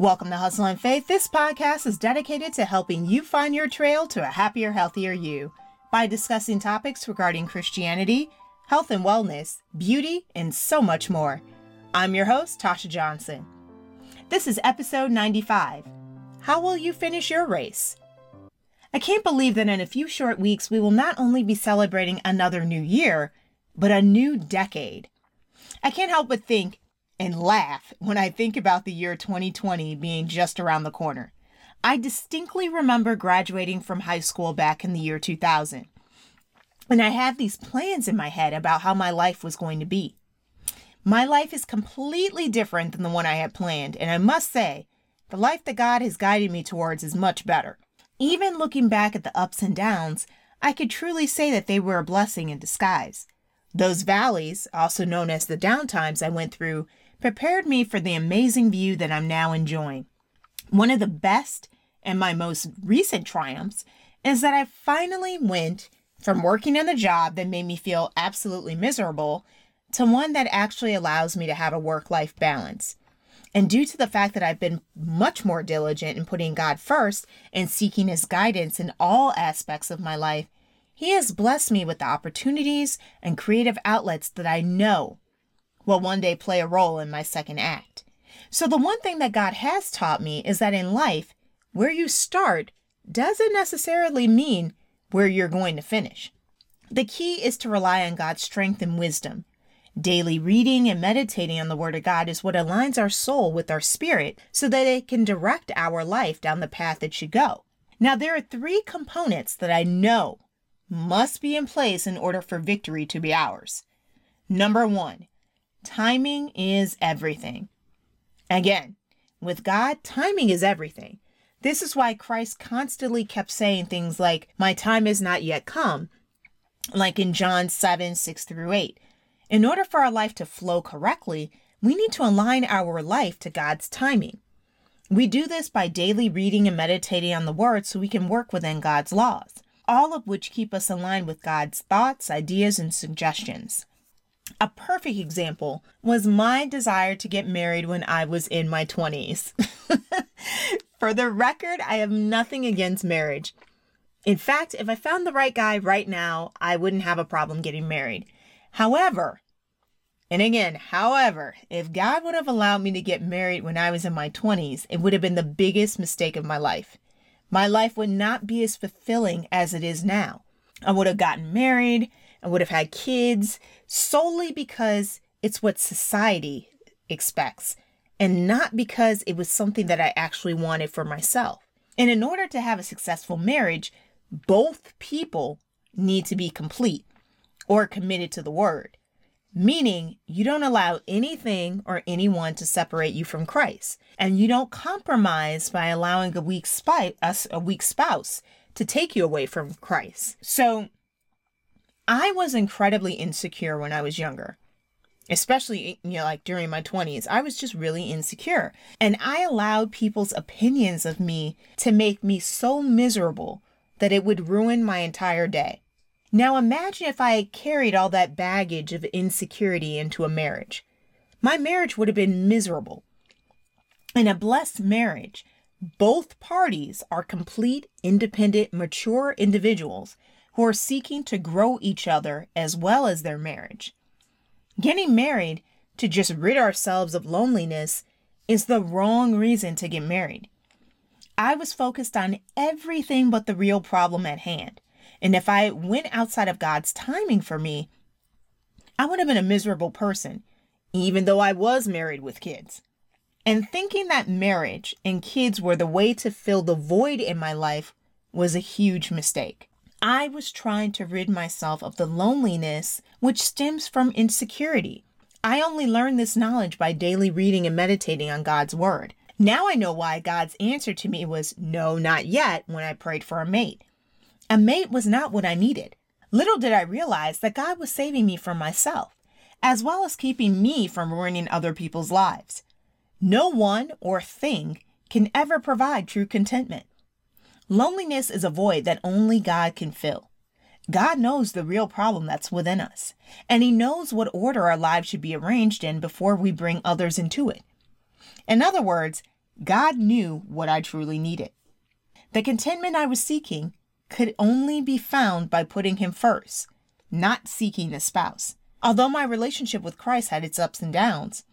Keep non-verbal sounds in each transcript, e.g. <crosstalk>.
Welcome to Hustle and Faith. This podcast is dedicated to helping you find your trail to a happier, healthier you by discussing topics regarding Christianity, health and wellness, beauty, and so much more. I'm your host, Tasha Johnson. This is episode 95. How will you finish your race? I can't believe that in a few short weeks we will not only be celebrating another new year, but a new decade. I can't help but think and laugh when I think about the year 2020 being just around the corner. I distinctly remember graduating from high school back in the year 2000. And I had these plans in my head about how my life was going to be. My life is completely different than the one I had planned, and I must say, the life that God has guided me towards is much better. Even looking back at the ups and downs, I could truly say that they were a blessing in disguise. Those valleys, also known as the downtimes I went through, prepared me for the amazing view that I'm now enjoying. One of the best and my most recent triumphs is that I finally went from working in a job that made me feel absolutely miserable to one that actually allows me to have a work life balance. And due to the fact that I've been much more diligent in putting God first and seeking His guidance in all aspects of my life, He has blessed me with the opportunities and creative outlets that I know will one day play a role in my second act. So, the one thing that God has taught me is that in life, where you start doesn't necessarily mean where you're going to finish. The key is to rely on God's strength and wisdom. Daily reading and meditating on the Word of God is what aligns our soul with our spirit so that it can direct our life down the path it should go. Now, there are three components that I know must be in place in order for victory to be ours. Number one, Timing is everything. Again, with God, timing is everything. This is why Christ constantly kept saying things like, My time is not yet come, like in John 7 6 through 8. In order for our life to flow correctly, we need to align our life to God's timing. We do this by daily reading and meditating on the Word so we can work within God's laws, all of which keep us aligned with God's thoughts, ideas, and suggestions. A perfect example was my desire to get married when I was in my 20s. <laughs> For the record, I have nothing against marriage. In fact, if I found the right guy right now, I wouldn't have a problem getting married. However, and again, however, if God would have allowed me to get married when I was in my 20s, it would have been the biggest mistake of my life. My life would not be as fulfilling as it is now. I would have gotten married, I would have had kids solely because it's what society expects and not because it was something that I actually wanted for myself. And in order to have a successful marriage, both people need to be complete or committed to the word, meaning you don't allow anything or anyone to separate you from Christ, and you don't compromise by allowing a weak us a weak spouse to take you away from Christ. So I was incredibly insecure when I was younger, especially, you know, like during my 20s. I was just really insecure. And I allowed people's opinions of me to make me so miserable that it would ruin my entire day. Now imagine if I had carried all that baggage of insecurity into a marriage. My marriage would have been miserable. In a blessed marriage, both parties are complete, independent, mature individuals who are seeking to grow each other as well as their marriage. Getting married to just rid ourselves of loneliness is the wrong reason to get married. I was focused on everything but the real problem at hand. And if I went outside of God's timing for me, I would have been a miserable person, even though I was married with kids. And thinking that marriage and kids were the way to fill the void in my life was a huge mistake. I was trying to rid myself of the loneliness which stems from insecurity. I only learned this knowledge by daily reading and meditating on God's Word. Now I know why God's answer to me was no, not yet when I prayed for a mate. A mate was not what I needed. Little did I realize that God was saving me from myself, as well as keeping me from ruining other people's lives. No one or thing can ever provide true contentment. Loneliness is a void that only God can fill. God knows the real problem that's within us, and He knows what order our lives should be arranged in before we bring others into it. In other words, God knew what I truly needed. The contentment I was seeking could only be found by putting Him first, not seeking a spouse. Although my relationship with Christ had its ups and downs,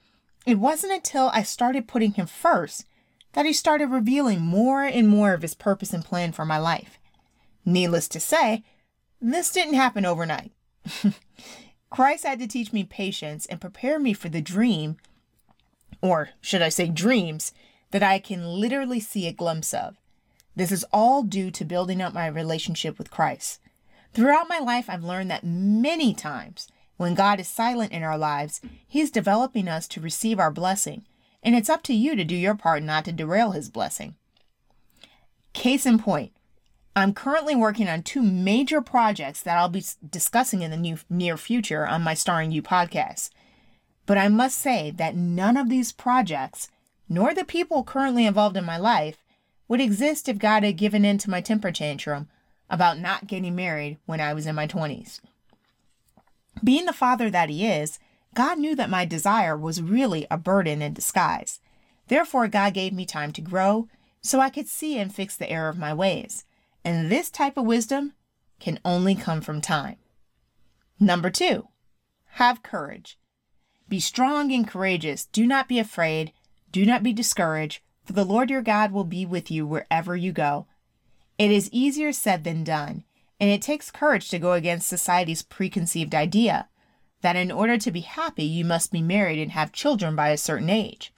it wasn't until I started putting Him first that He started revealing more and more of His purpose and plan for my life. Needless to say, this didn't happen overnight. <laughs> Christ had to teach me patience and prepare me for the dream, or should I say dreams, that I can literally see a glimpse of. This is all due to building up my relationship with Christ. Throughout my life, I've learned that many times when God is silent in our lives, He's developing us to receive our blessing, and it's up to you to do your part not to derail His blessing. Case in point, I'm currently working on two major projects that I'll be discussing in the new, near future on my Starring You podcast. But I must say that none of these projects, nor the people currently involved in my life, would exist if God had given in to my temper tantrum about not getting married when I was in my 20s. Being the father that he is, God knew that my desire was really a burden in disguise. Therefore, God gave me time to grow so I could see and fix the error of my ways. And this type of wisdom can only come from time. Number two, have courage. Be strong and courageous. Do not be afraid. Do not be discouraged, for the Lord your God will be with you wherever you go. It is easier said than done, and it takes courage to go against society's preconceived idea that in order to be happy, you must be married and have children by a certain age.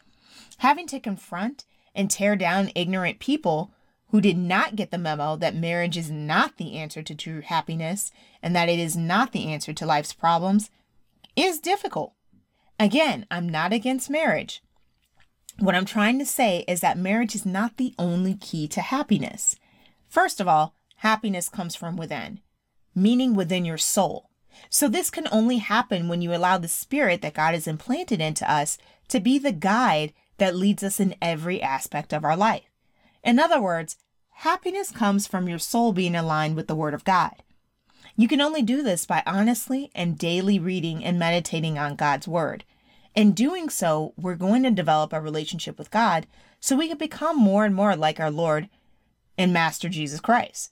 Having to confront and tear down ignorant people who did not get the memo that marriage is not the answer to true happiness and that it is not the answer to life's problems is difficult. Again, I'm not against marriage. What I'm trying to say is that marriage is not the only key to happiness. First of all, happiness comes from within, meaning within your soul. So this can only happen when you allow the spirit that God has implanted into us to be the guide that leads us in every aspect of our life. In other words, happiness comes from your soul being aligned with the Word of God. You can only do this by honestly and daily reading and meditating on God's Word. In doing so, we're going to develop a relationship with God so we can become more and more like our Lord and Master Jesus Christ.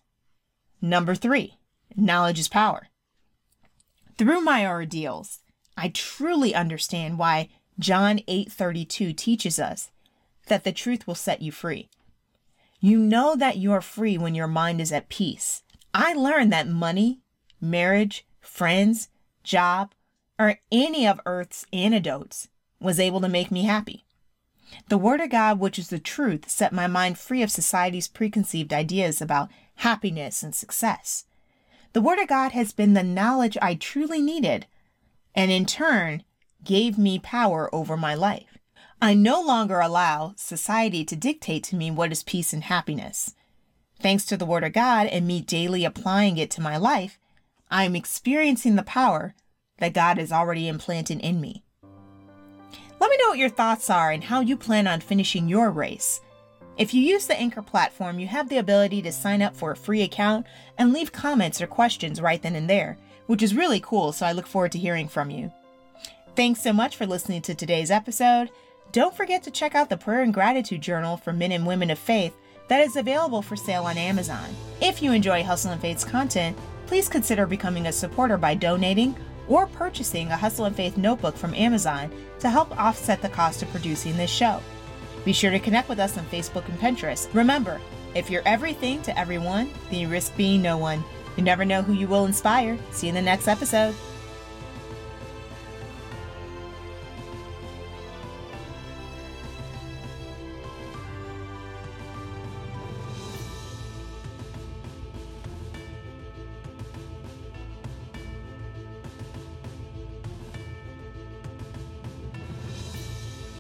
Number three, knowledge is power. Through my ordeals, I truly understand why John 8:32 teaches us that the truth will set you free. You know that you are free when your mind is at peace. I learned that money, marriage, friends, job, or any of earth's antidotes was able to make me happy. The Word of God, which is the truth, set my mind free of society's preconceived ideas about happiness and success. The Word of God has been the knowledge I truly needed, and in turn, gave me power over my life. I no longer allow society to dictate to me what is peace and happiness. Thanks to the Word of God and me daily applying it to my life, I am experiencing the power that God has already implanted in me. Let me know what your thoughts are and how you plan on finishing your race. If you use the Anchor platform, you have the ability to sign up for a free account and leave comments or questions right then and there, which is really cool, so I look forward to hearing from you. Thanks so much for listening to today's episode. Don't forget to check out the Prayer and Gratitude Journal for Men and Women of Faith that is available for sale on Amazon. If you enjoy Hustle and Faith's content, please consider becoming a supporter by donating or purchasing a Hustle and Faith notebook from Amazon to help offset the cost of producing this show. Be sure to connect with us on Facebook and Pinterest. Remember, if you're everything to everyone, then you risk being no one. You never know who you will inspire. See you in the next episode.